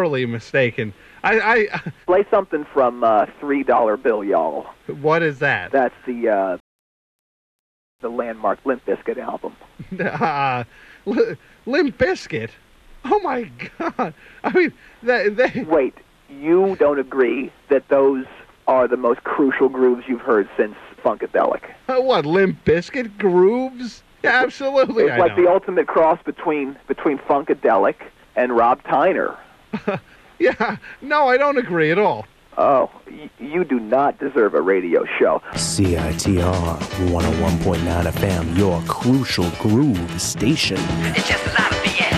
sorely mistaken. I, I Play something from uh, Three Dollar Bill, y'all. what is that? That's the uh, the landmark Limp Bizkit album. uh, L- Limp Bizkit. Oh my God! I mean, they, they, Wait, you don't agree that those are the most crucial grooves you've heard since Funkadelic? uh, what Limp Bizkit grooves? Yeah, absolutely. It's I like know. the ultimate cross between between Funkadelic and Rob Tyner. Yeah, no, I don't agree at all. Oh, y- you do not deserve a radio show. CITR 101.9 FM, your crucial groove station. It's just a lot of BS.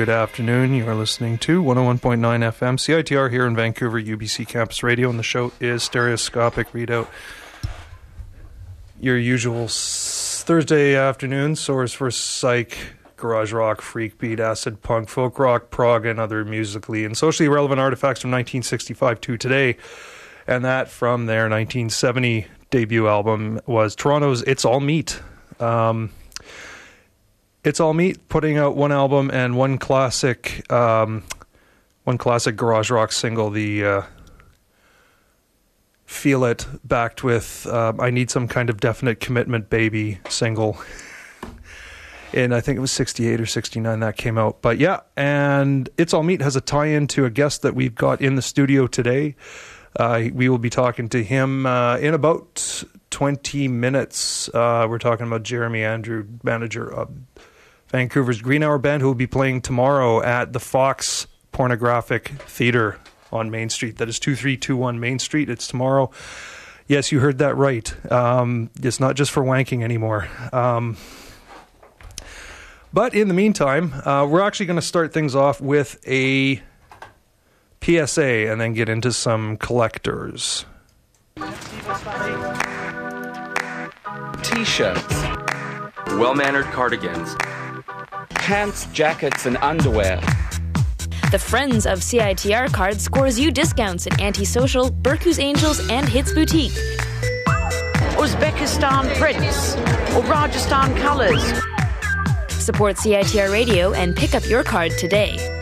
Good afternoon. You are listening to 101.9 FM CITR here in Vancouver, UBC Campus Radio, and the show is Stereoscopic Readout. Your usual Thursday afternoon source for psych, garage rock, freak beat, acid punk, folk rock, prog, and other musically and socially relevant artifacts from 1965 to today. And that from their 1970 debut album was Toronto's It's All Meat. Um, it's all meat putting out one album and one classic um, one classic garage rock single the uh, feel it backed with um, i need some kind of definite commitment baby single. And i think it was 68 or 69 that came out. But yeah and it's all meat has a tie-in to a guest that we've got in the studio today. Uh, we will be talking to him uh, in about 20 minutes. Uh, we're talking about jeremy andrew manager of Vancouver's Green Hour Band, who will be playing tomorrow at the Fox Pornographic Theater on Main Street. That is 2321 Main Street. It's tomorrow. Yes, you heard that right. Um, it's not just for wanking anymore. Um, but in the meantime, uh, we're actually going to start things off with a PSA and then get into some collectors. T-shirts, well-mannered cardigans, pants, jackets, and underwear. The Friends of CITR card scores you discounts at Antisocial, Burcu's Angels, and Hits Boutique. Uzbekistan prints or Rajasthan colors. Support CITR Radio and pick up your card today.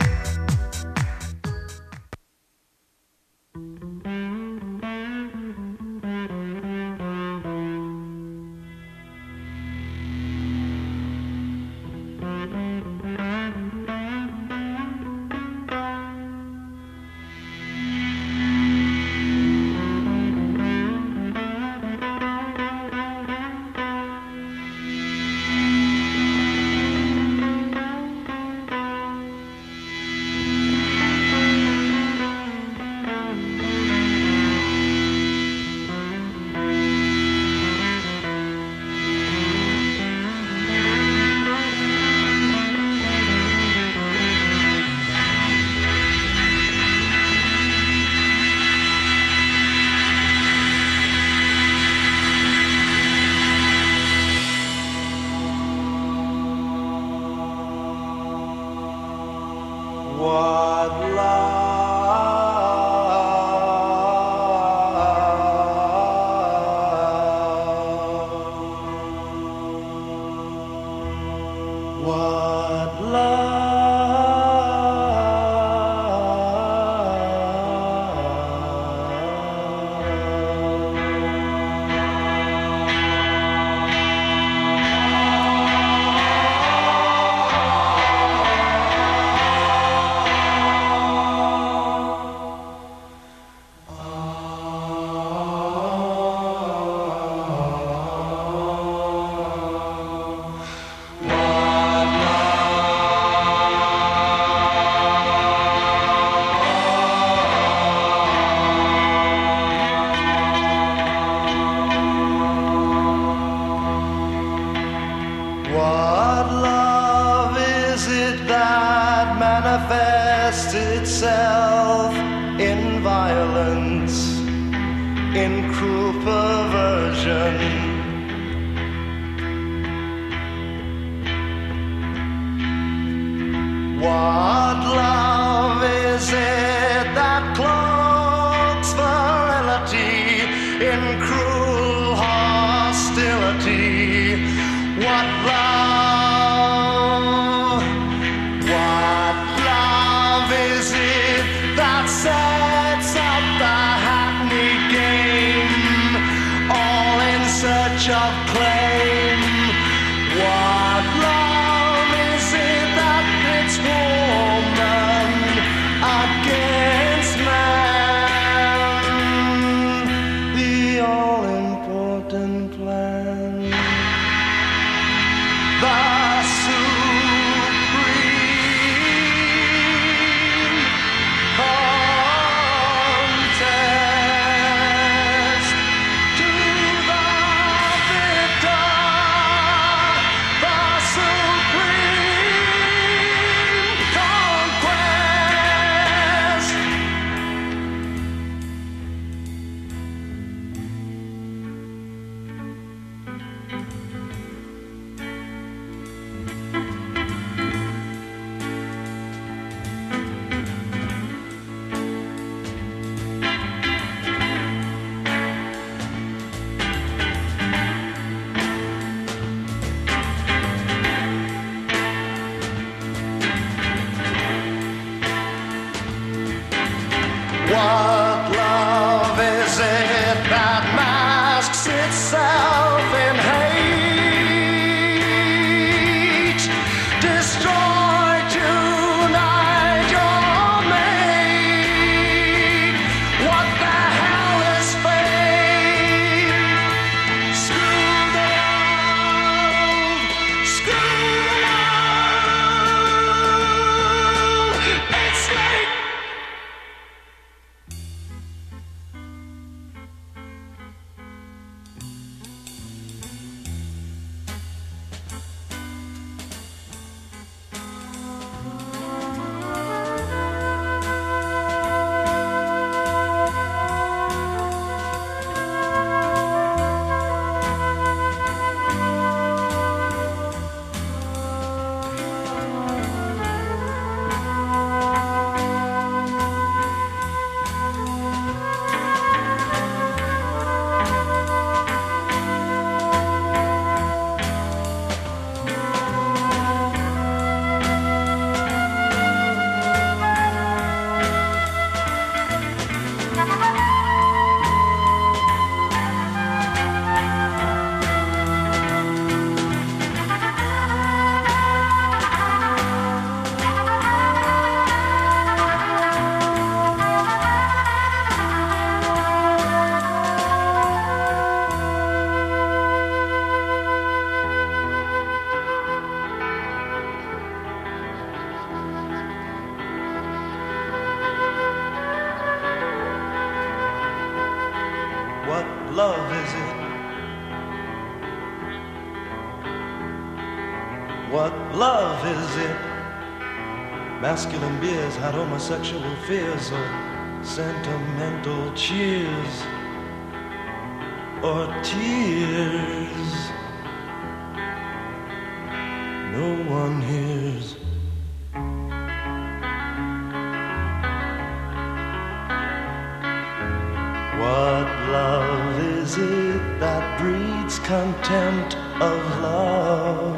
What love is it that breeds contempt of love?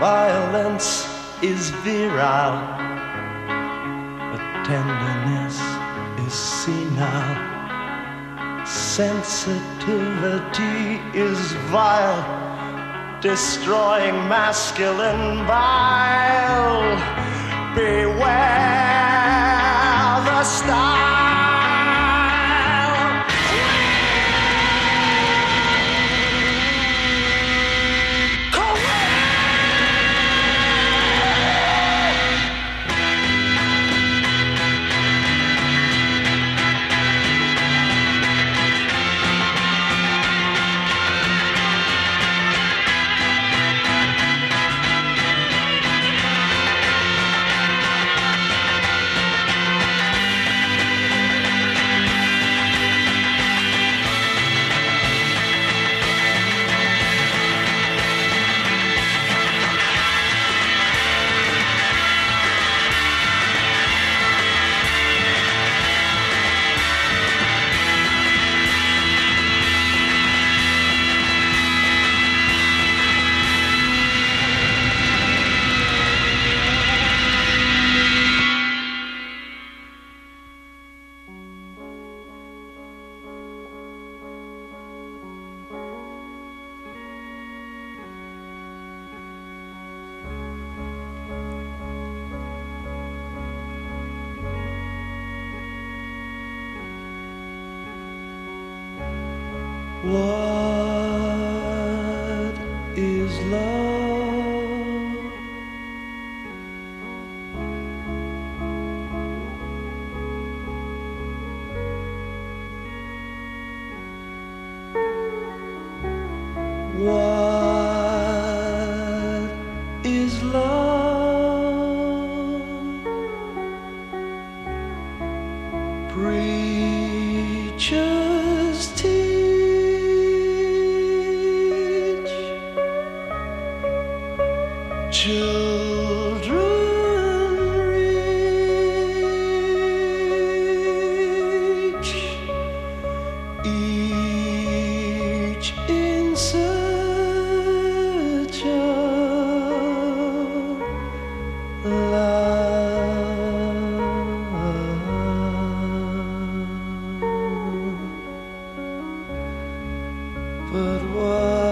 Violence is virile, but tenderness is senile. Sensitivity is vile, destroying masculine bile. Beware star. but what?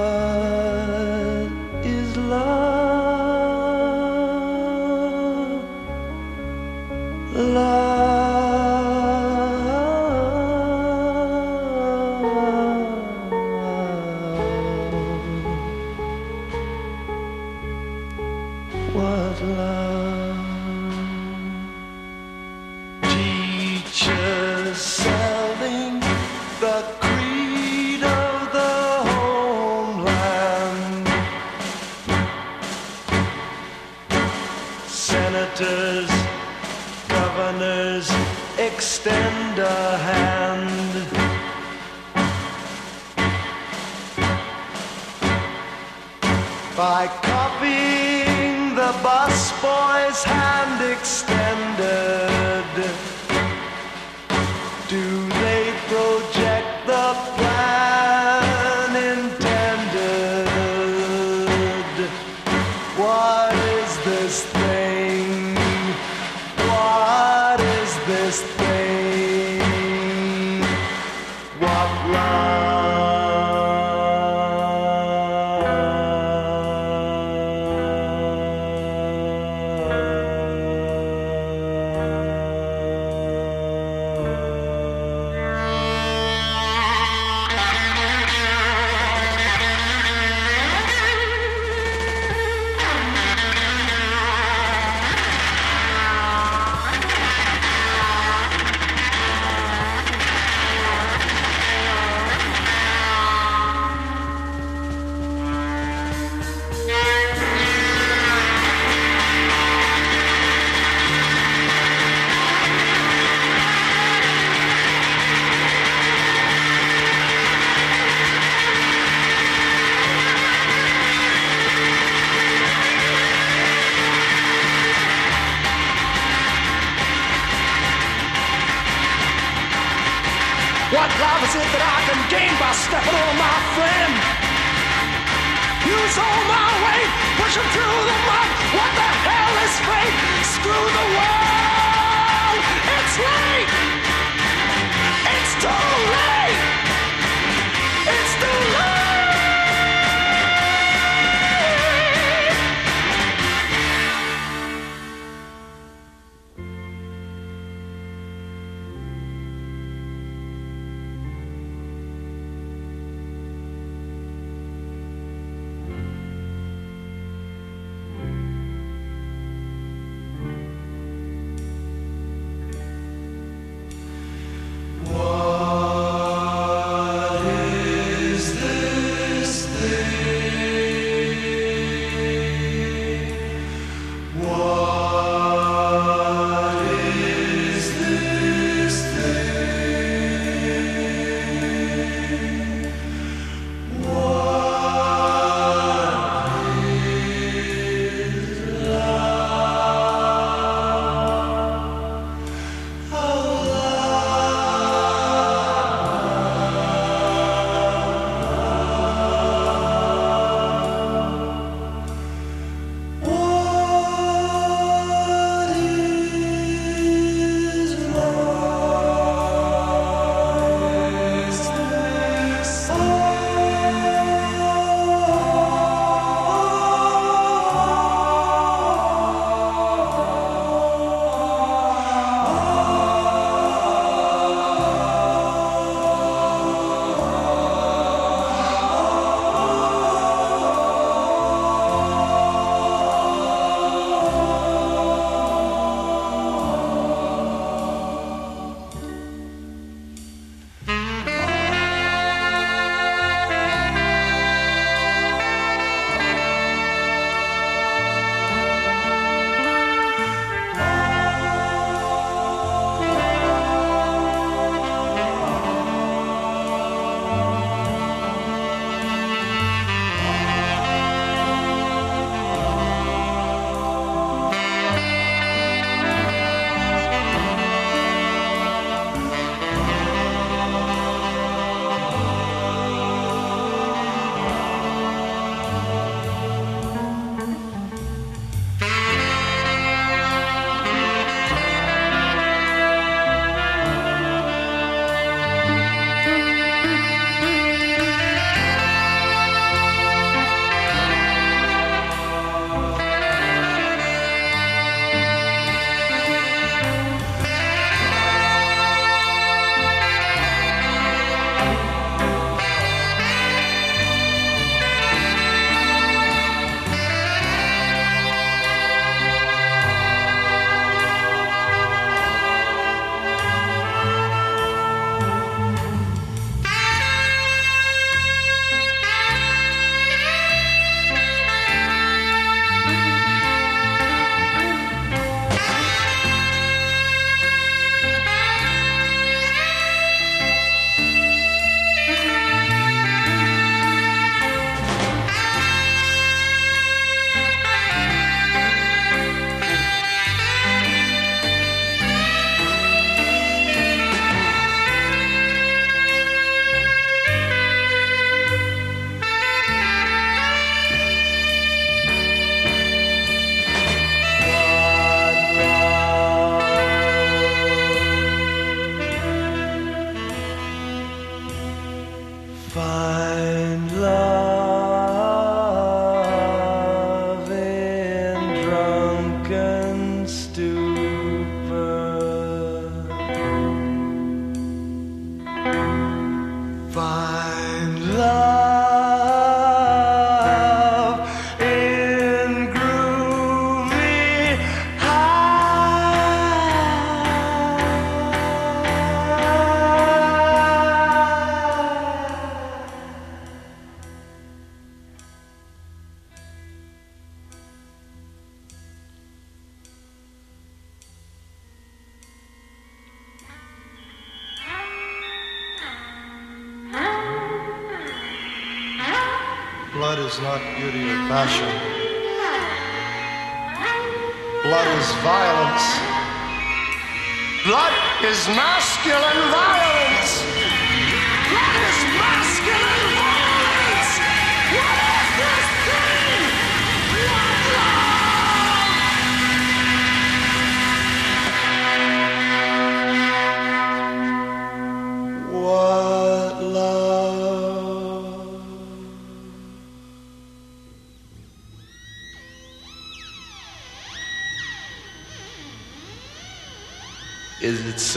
Not beauty or passion.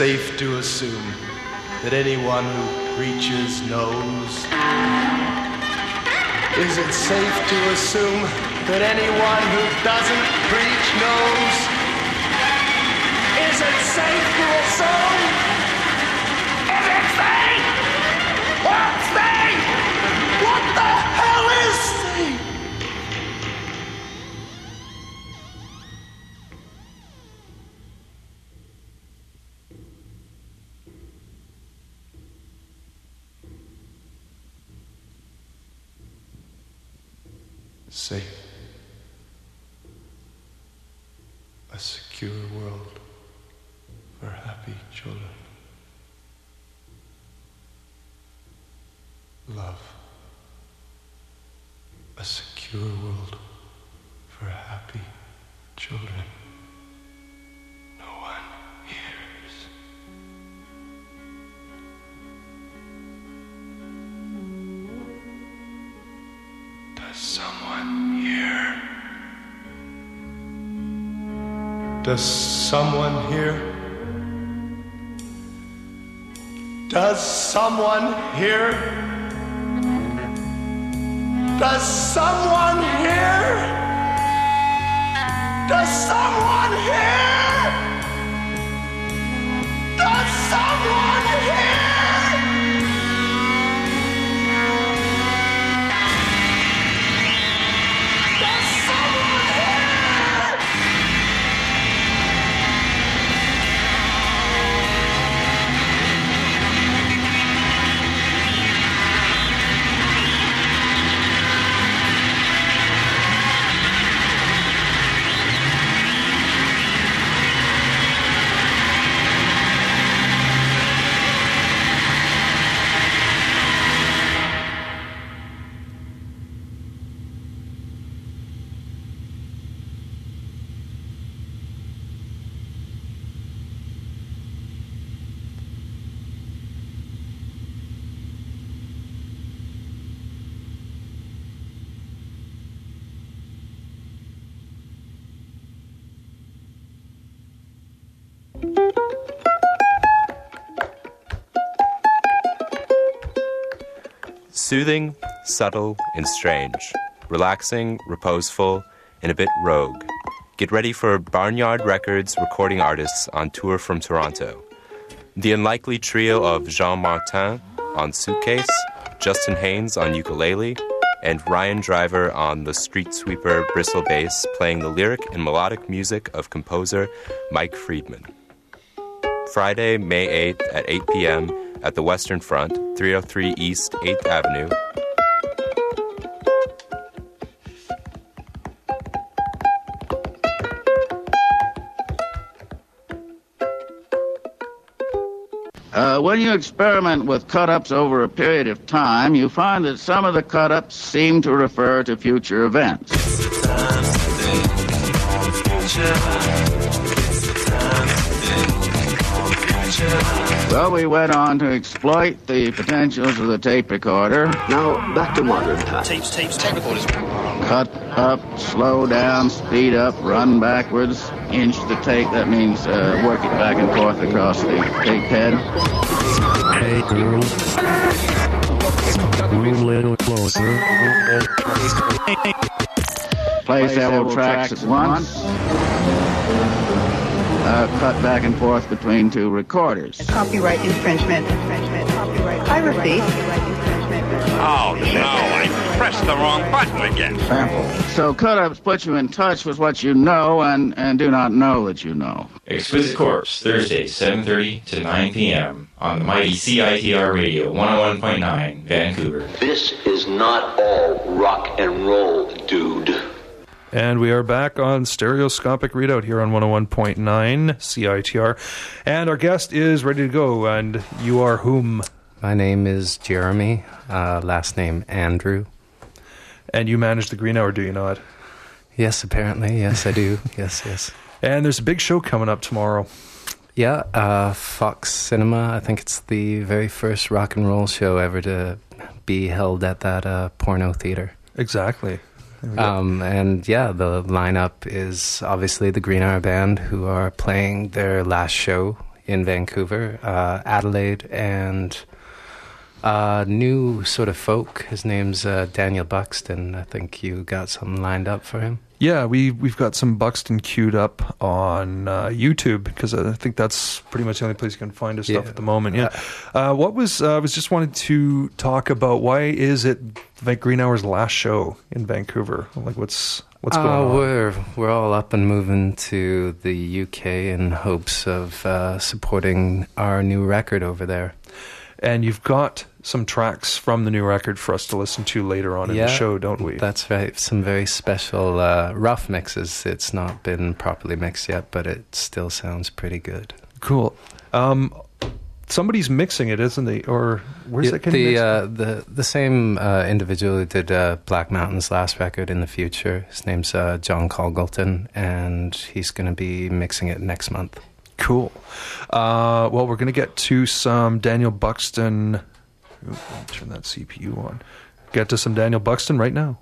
Safe to assume that anyone who preaches knows? Is it safe to assume that anyone who doesn't preach knows? Is it safe to assume? Is it safe? What's safe? Children. Love. A secure world for happy children. No one hears. Does someone hear? Does someone hear? Does someone hear? Does someone hear? Does someone hear? Soothing, subtle, and strange. Relaxing, reposeful, and a bit rogue. Get ready for Barnyard Records recording artists on tour from Toronto. The unlikely trio of Jean Martin on suitcase, Justin Haynes on ukulele, and Ryan Driver on the street sweeper bristle bass playing the lyric and melodic music of composer Mike Friedman. Friday, May 8th at 8 p.m. at the Western Front, 303 East 8th Avenue. Uh, when you experiment with cut-ups over a period of time, you find that some of the cut-ups seem to refer to future events. Well, we went on to exploit the potentials of the tape recorder. Now, back to modern times. Tapes, tapes, tape recorders. Cut up, slow down, speed up, run backwards, inch the tape. That means uh, work it back and forth across the tape head. Hey girl. Move a little closer. Play several tracks at once. Uh, cut back and forth between two recorders. Copyright infringement. Infringement. Copyright. Piracy. Oh, no. I, pressed the wrong button again. Sample. So cut-ups put you in touch with what you know and, and do not know that you know. Exquisite Corpse, Thursday, 7.30 to 9 p.m. on the mighty CITR Radio 101.9, Vancouver. This is not all rock and roll, dude. And we are back on stereoscopic readout here on 101.9 CITR. And our guest is ready to go. And you are whom? My name is Jeremy, uh, last name Andrew. And you manage the Green Hour, do you not? Yes, apparently. Yes, I do. yes, yes. And there's a big show coming up tomorrow. Yeah, uh, Fox Cinema. I think it's the very first rock and roll show ever to be held at that uh, porno theater. Exactly. Um, and yeah, the lineup is obviously the Green Hour Band, who are playing their last show in Vancouver, uh, Adelaide, and uh, new sort of folk. His name's uh, Daniel Buxton. I think you got something lined up for him. Yeah, we we've got some Buxton queued up on uh, YouTube because I think that's pretty much the only place you can find his stuff Yeah. at the moment. Yeah. Uh, what was uh, I was just wanted to talk about why is it Van Green Hour's last show in Vancouver? Like what's what's Uh, going on? We're we're all up and moving to the UK in hopes of uh, supporting our new record over there. And you've got some tracks from the new record for us to listen to later on in the show, don't we? That's right. Some very special uh, rough mixes. It's not been properly mixed yet, but it still sounds pretty good. Cool. Um, somebody's mixing it, isn't he? Or where's Yeah, that getting the mixed? uh, the the same uh, individual who did uh, Black Mountain's last record in the future. His name's uh, John Colgleton, and he's going to be mixing it next month. Cool. Uh, well, we're going to get to some Daniel Buxton. Ooh, turn that CPU on. Get to some Daniel Buxton right now.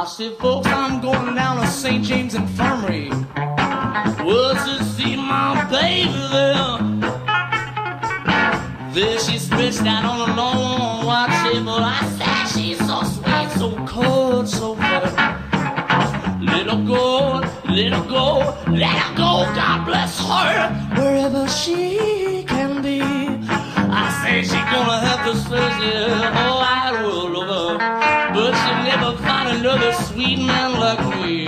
I said, folks, I'm going down to St. James Infirmary. Was to see my baby there. There she stretched out on a long white table. I said, she's so sweet, so cold, so fair. Let her go, let her go, let her go. God bless her, wherever she can be. I say she gonna have to search the another sweet man like me.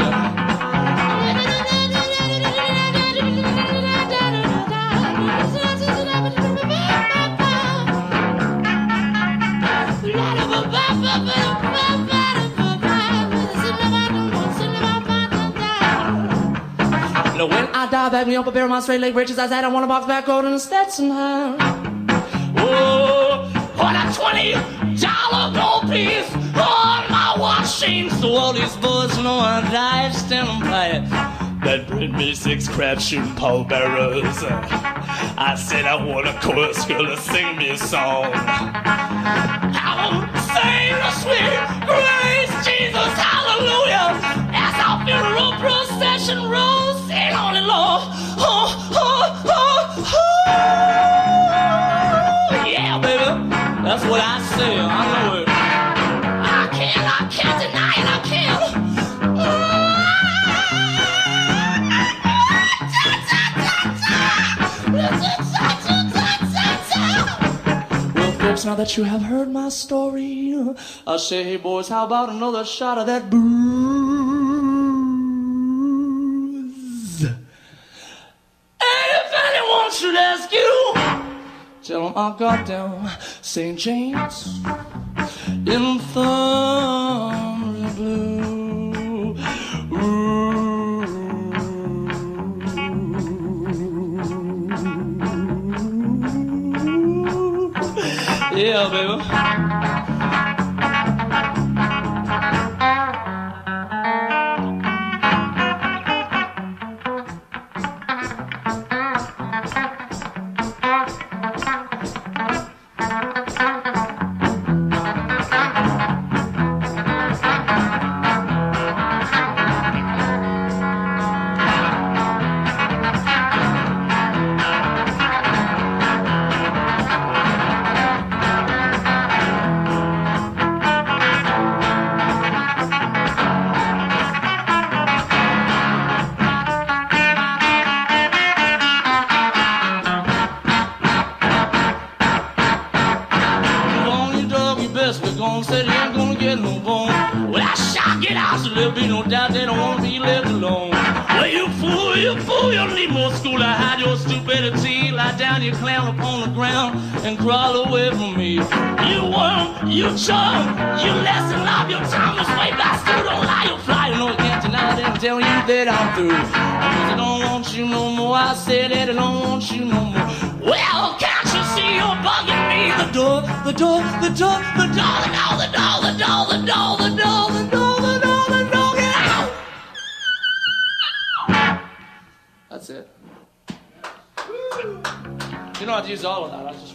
Now when I die, back me up a pair of my straight leg breeches. I said I want a box back coat and a Stetson hat. Oh, what a twenty dollar gold piece on chain. So all these boys know I died standing by it. That bred me six crab shooting pallbearers. I said I want a chorus girl to sing me a song. I will sing the sweet grace, Jesus, hallelujah. As our funeral procession rolls in on it, Lord. Oh, oh, oh, oh. Yeah, baby. That's what I say. Well, now that you have heard my story, I say, hey, boys, how about another shot of that booze? And if anyone should ask you, tell them I got down St. James in Infirmary Blue. Yeah, baby. Worm, you chum, you lesson off your time is way past through. Don't lie, you fly, you know you can't deny it and tell you that I'm through. I don't want you no more. I said that I don't want you no more. Well, can't you see you're bugging me? The door, the door, the door, the door, the door, the door, the door, the door, the door, the door, the door, the door, get out! That's it. You know, I'd use all of that. I just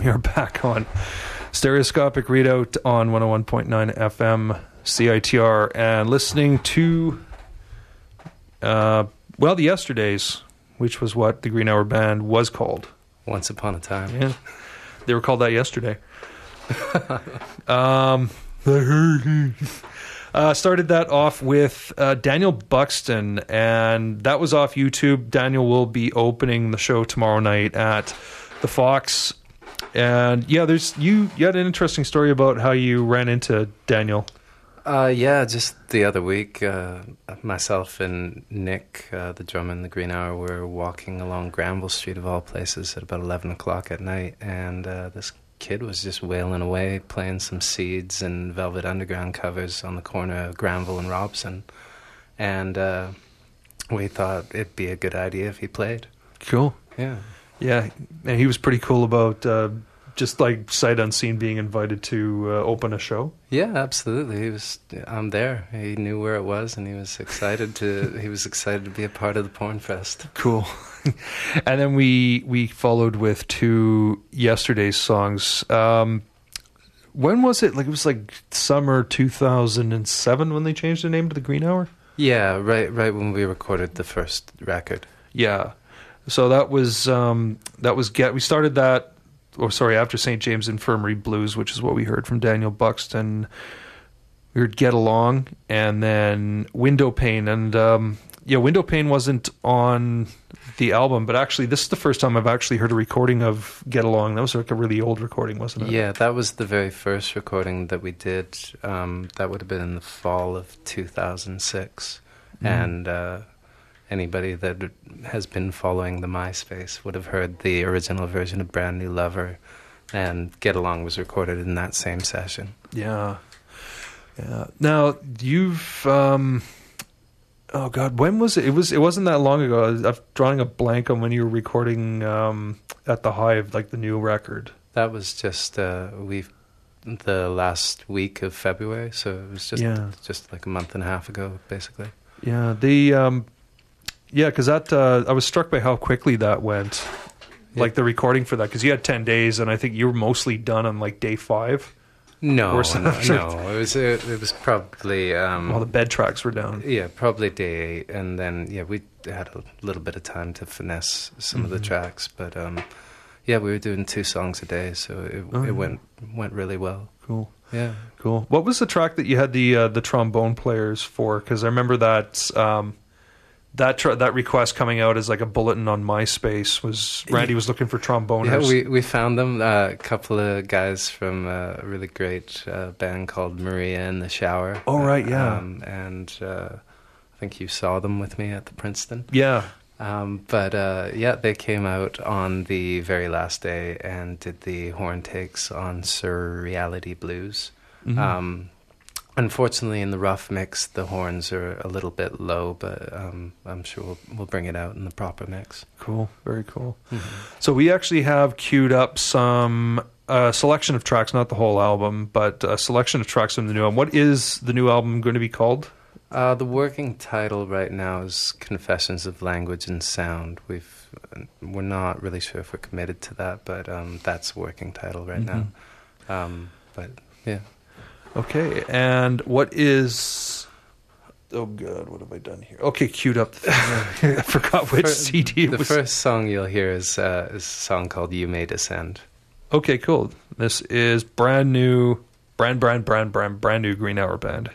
we are back on stereoscopic readout on 101.9 FM CITR and listening to uh well the yesterdays which was what the Green Hour band was called Once upon a time. yeah they were called that yesterday um uh, started that off with uh, Daniel Buxton, and that was off YouTube. Daniel will be opening the show tomorrow night at the Fox. And yeah, there's you. You had an interesting story about how you ran into Daniel. Uh, yeah, just the other week, uh, myself and Nick, uh, the drummer in the Green Hour, were walking along Granville Street of all places at about eleven o'clock at night, and uh, this kid was just wailing away, playing some Seeds and Velvet Underground covers on the corner of Granville and Robson, and uh, we thought it'd be a good idea if he played. Cool. Yeah. Yeah, and he was pretty cool about uh, just like sight unseen being invited to uh, open a show. Yeah, absolutely. He was. I'm there. He knew where it was, and he was excited to. he was excited to be a part of the Porn Fest. Cool. and then we we followed with two yesterday's songs. Um, when was it? Like it was like summer 2007 when they changed the name to the Green Hour. Yeah, right. Right when we recorded the first record. Yeah. So that was um, that was get. We started that. Or sorry, after St James Infirmary Blues, which is what we heard from Daniel Buxton. We heard Get Along, and then Window Pane, and um, yeah, Window Pane wasn't on the album, but actually, this is the first time I've actually heard a recording of Get Along. That was like a really old recording, wasn't it? Yeah, that was the very first recording that we did. Um, that would have been in the fall of 2006. Mm. And uh, anybody that has been following the MySpace would have heard the original version of Brand New Lover. And Get Along was recorded in that same session. Yeah. Yeah. Now you've um oh god, when was it? It was it wasn't that long ago. I was- I'm drawing a blank on when you were recording um at the Hive, like the new record. That was just uh, we the last week of February, so it was just Yeah. just like a month and a half ago, basically. Yeah, the um yeah, because that uh, I was struck by how quickly that went. Like the recording for that, because you had ten days, and I think you were mostly done on like day five. No, no, no. It was uh, it was probably um, All the bed tracks were down. Yeah, probably day eight, and then yeah, we had a little bit of time to finesse some of the Mhm. tracks, but um, yeah, we were doing two songs a day, so it, Oh, it yeah. went went really well. Cool. Yeah. Cool. What was the track that you had the uh, the trombone players for? Because I remember that um, that tr- that request coming out as like a bulletin on MySpace was Randy was looking for tromboners. Yeah, we we found them. Uh, a couple of guys from a really great uh, band called Maria in the Shower. Oh, right, yeah. Um, and uh, I think you saw them with me at the Princeton. Yeah. Um, but uh, yeah, they came out on the very last day and did the horn takes on Sir Reality Blues. Mhm. Um, unfortunately, in the rough mix, the horns are a little bit low, but um, I'm sure we'll, we'll bring it out in the proper mix. Cool. Very cool. Mm-hmm. So we actually have queued up some uh, selection of tracks, not the whole album, but a selection of tracks from the new album. What is the new album going to be called? Uh, the working title right now is Confessions of Language and Sound. We've we're not really sure if we're committed to that, but um, that's working title right now. Um, but yeah, Okay. And what is? Oh God, what have I done here? Okay, queued up. The thing. I forgot which CD it the was. first song you'll hear is uh, is a song called "You May Descend." Okay, cool. This is brand new, brand, brand, brand, brand, brand new Green Hour Band.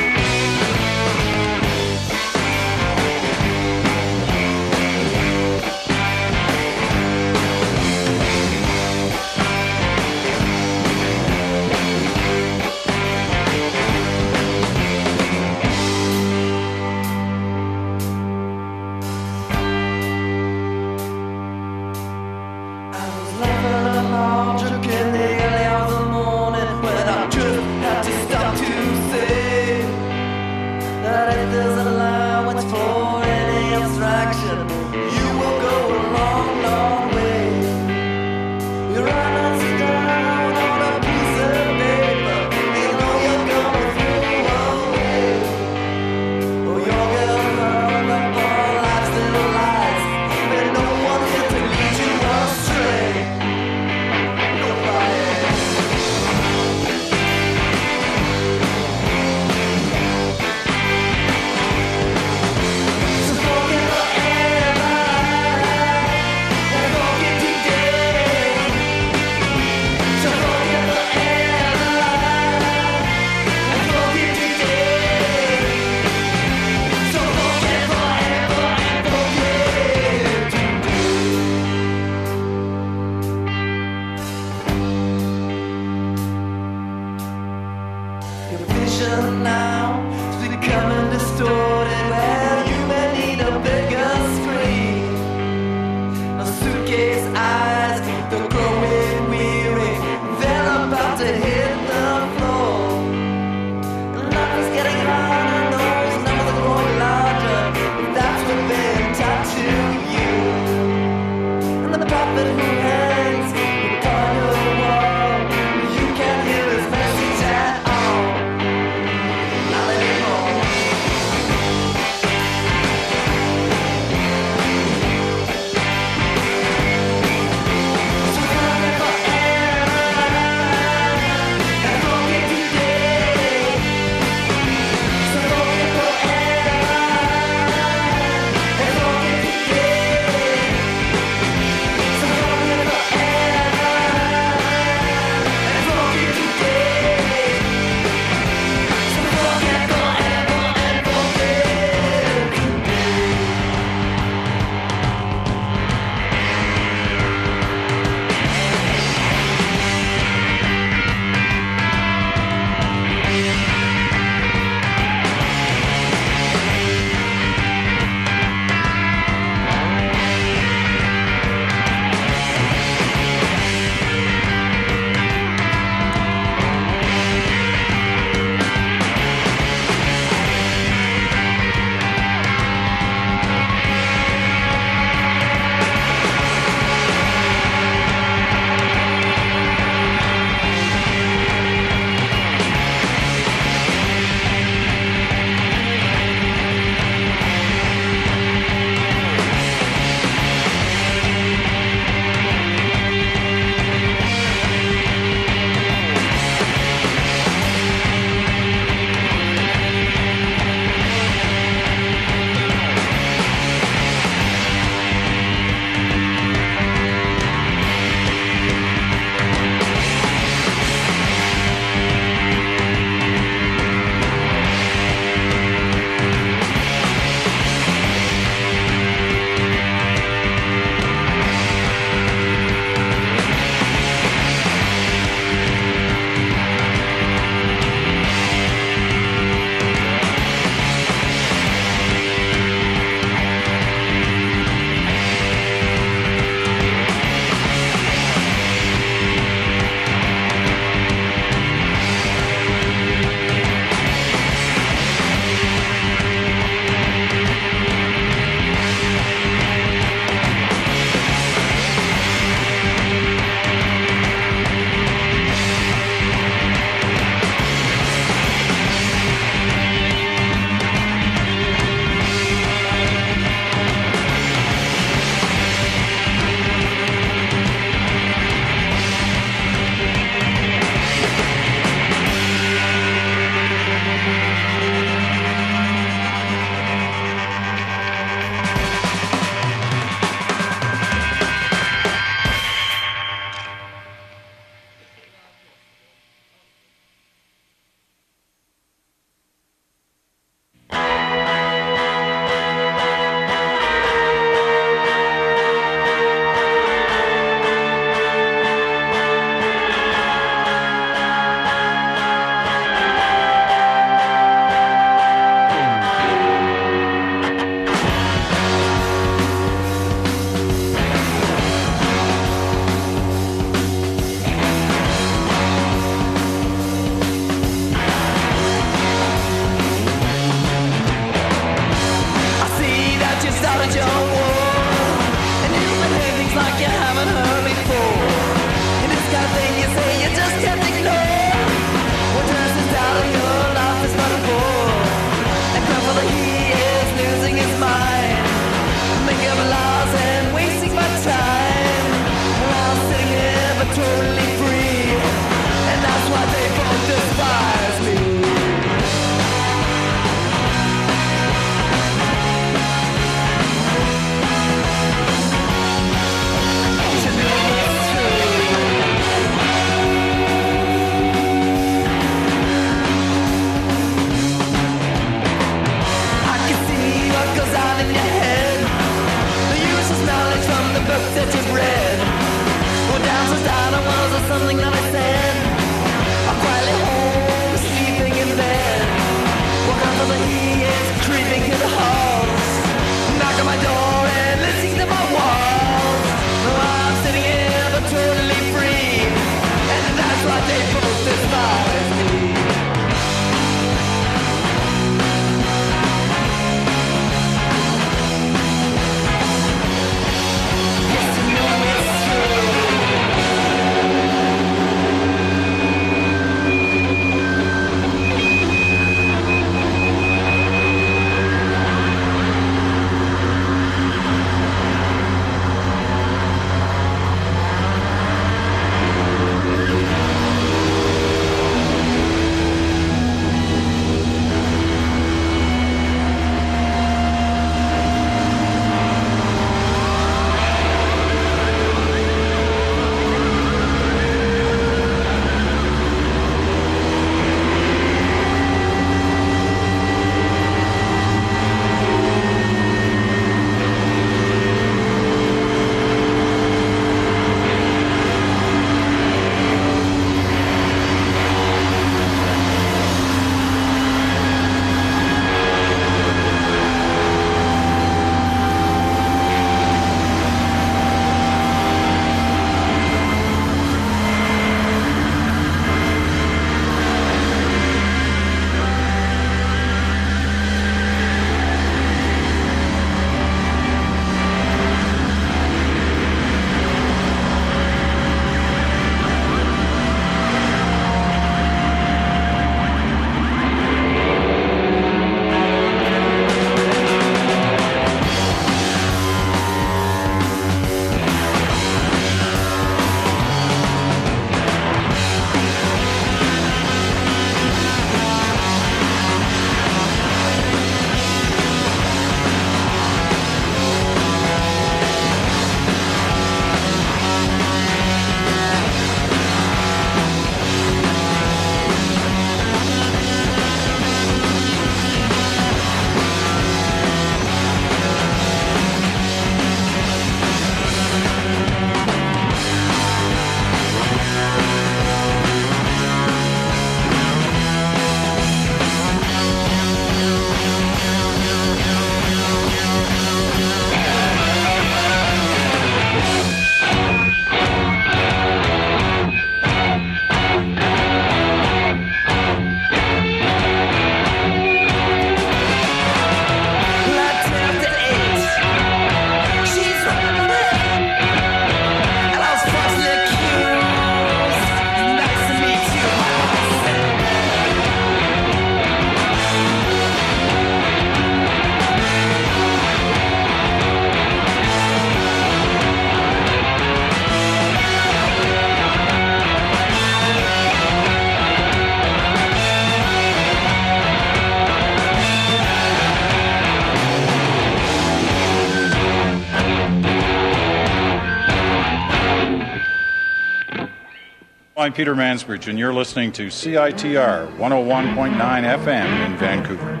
I'm Peter Mansbridge, and you're listening to CITR 101.9 FM in Vancouver.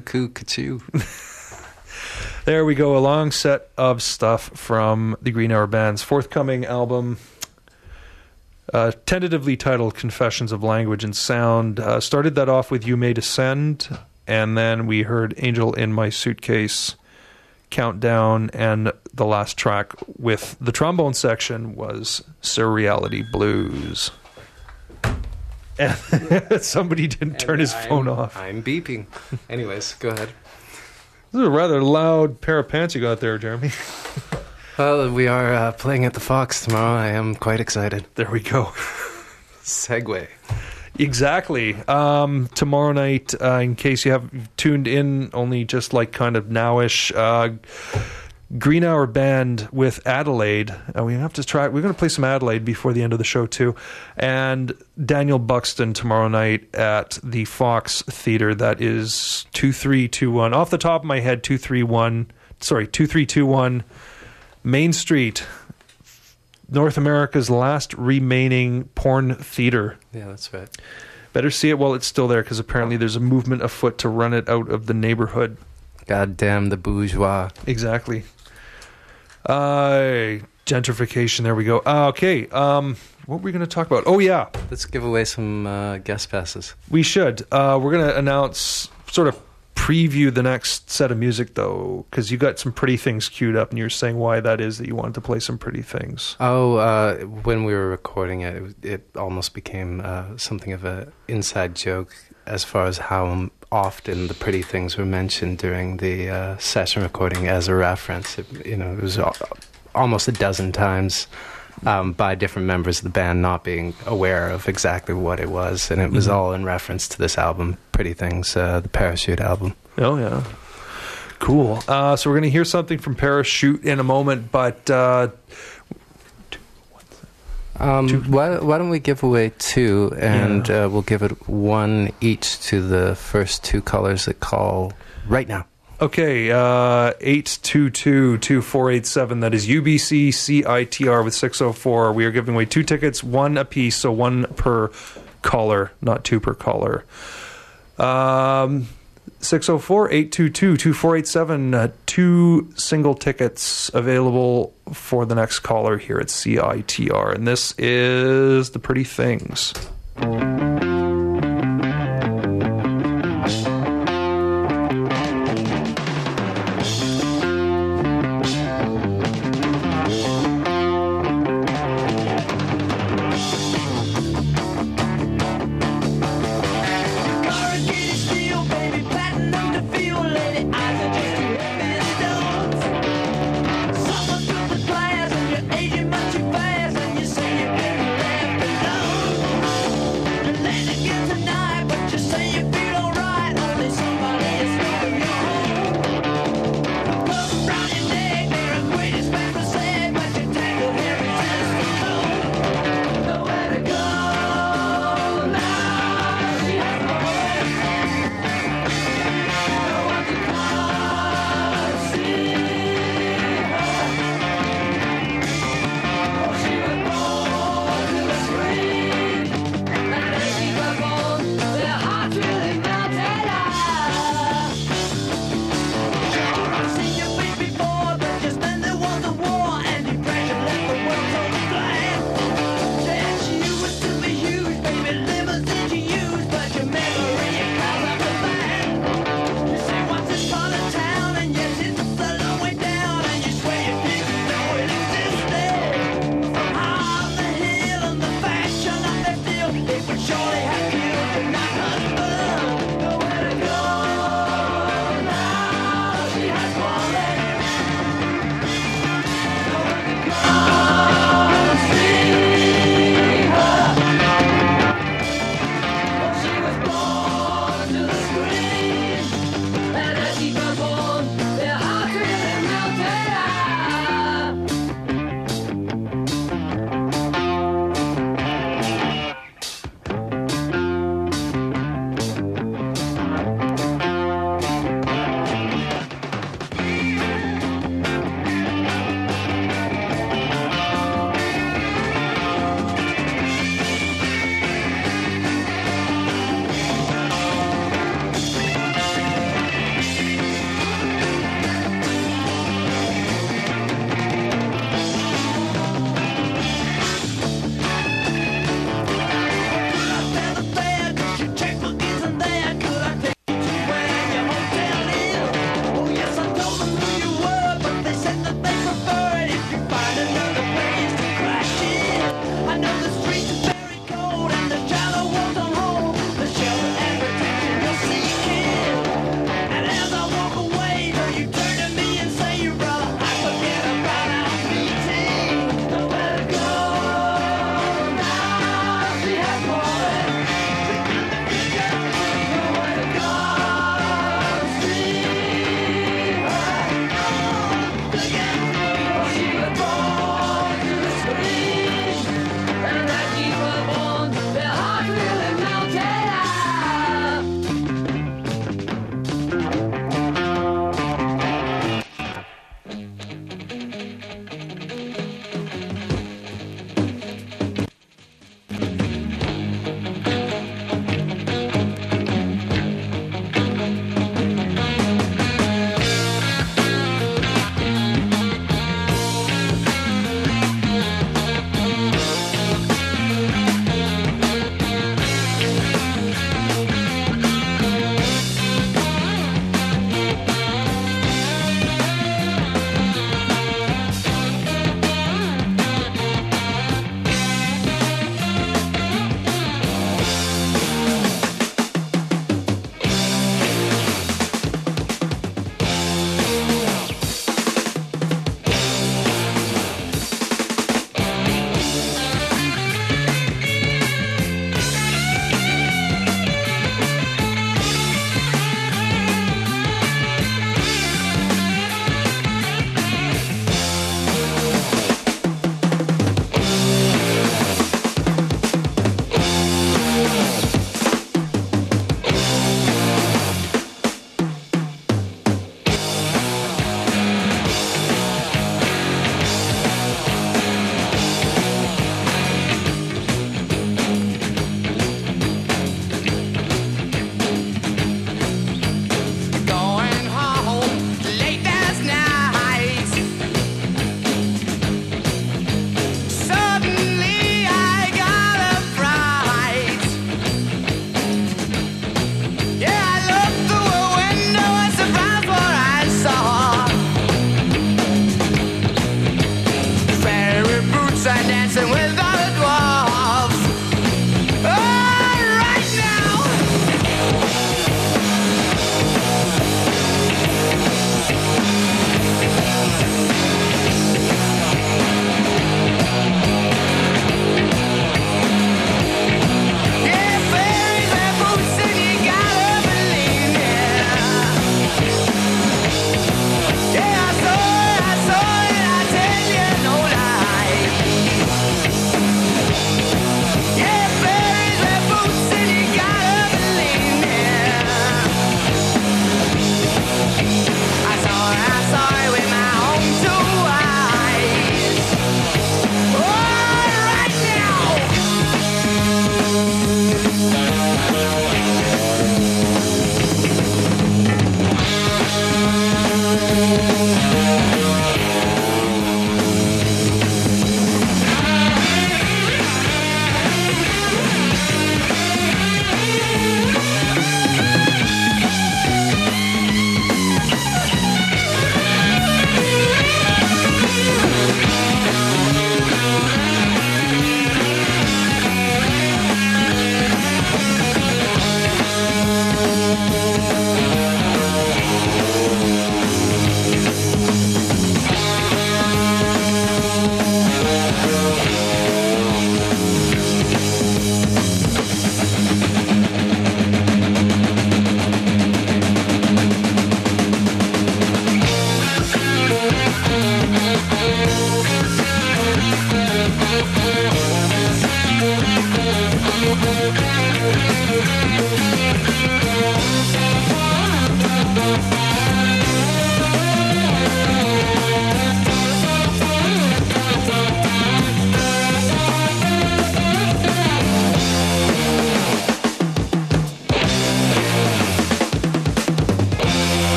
Cuckoo, kachoo. There we go. A long set of stuff from the Green Hour Band's forthcoming album, uh, tentatively titled Confessions of Language and Sound. Uh, started that off with You May Descend, and then we heard Angel in My Suitcase, Countdown, and the last track with the trombone section was Surreality Blues. And somebody didn't turn his I'm- phone off. I'm beeping. Anyways, go ahead. This is a rather loud pair of pants you got there, Jeremy. Well, we are uh, playing at the Fox tomorrow. I am quite excited. There we go. Segue. Exactly. Um, tomorrow night, uh, in case you have tuned in, only just like kind of nowish, uh, Green Hour Band with Adelaide. Uh, we have to try. We're going to play some Adelaide before the end of the show too, and Daniel Buxton tomorrow night at the Fox Theater. That is two three two one. Off the top of my head, two three one. Sorry, two three two one. Main Street. North America's last remaining porn theater. Yeah, that's right. Better see it while it's still there because apparently there's a movement afoot to run it out of the neighborhood. God damn the bourgeois. Exactly. Uh, gentrification. There we go. Uh, okay. Um, what were we going to talk about? Oh, yeah. Let's give away some uh, guest passes. We should. Uh, we're going to announce, sort of preview the next set of music, though, because you got some pretty things queued up and you're saying why that is that you wanted to play some pretty things. Oh, uh, when we were recording it, it, was- it almost became uh, something of a inside joke as far as how often the pretty things were mentioned during the uh, session recording as a reference. It, you know, it was al- almost a dozen times um, by different members of the band not being aware of exactly what it was, and it was Mhm. all in reference to this album, Pretty Things, uh, the Parachute album. Oh, yeah. Cool. Uh, so we're going to hear something from Parachute in a moment, but uh, Um, why, why don't we give away two, and Yeah. uh, we'll give it one each to the first two callers that call right now. Okay, uh, 822-2487. That is UBC CITR with 604. We are giving away two tickets, one apiece, so one per caller, not two per caller. Um, 604-822-2487. Uh, two single tickets available for the next caller here at CITR. And this is The Pretty Things.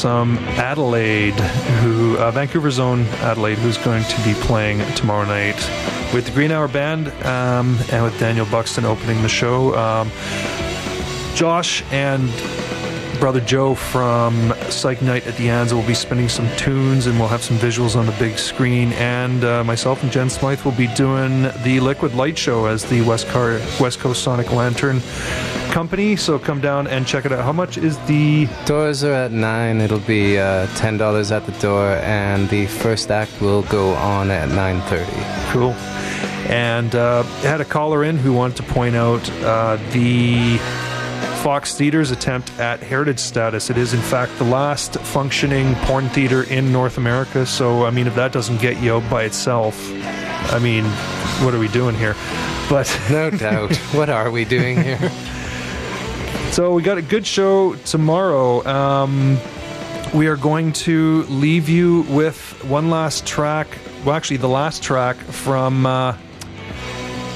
Some Adelaide, who uh, Vancouver's own Adelaide, who's going to be playing tomorrow night with the Green Hour Band um, and with Daniel Buxton opening the show. Um, Josh and brother Joe from Psych Night at the Anza will be spinning some tunes and we'll have some visuals on the big screen. And uh, myself and Jen Smythe will be doing the Liquid Light Show as the West, Car- West Coast Sonic Lantern company. So come down and check it out. How much is the. Doors are at 9. It'll be uh, $10 at the door, and the first act will go on at 9.30. Cool. And uh, had a caller in who wanted to point out uh, the Fox Theater's attempt at heritage status. It is, in fact, the last functioning porn theater in North America. So, I mean, if that doesn't get you by itself, I mean, what are we doing here? But no doubt, what are we doing here? So we got a good show tomorrow. Um, we are going to leave you with one last track. Well, actually, the last track from uh,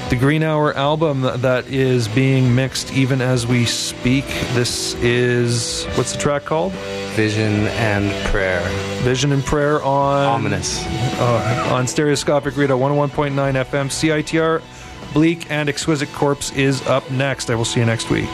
the Green Hour album that is being mixed even as we speak. This is what's the track called? Vision and Prayer. Vision and Prayer on Ominous. uh, on Stereoscopic Radio 101.9 FM. CITR Bleak and Exquisite Corpse is up next. I will see you next week.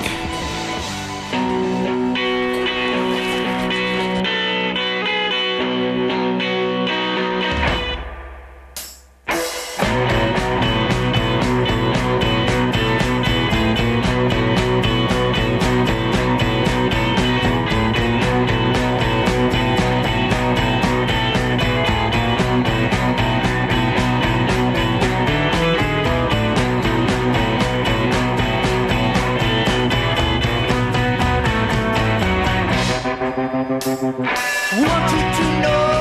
wanted to know.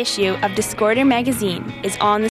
Issue of Discorder magazine is on the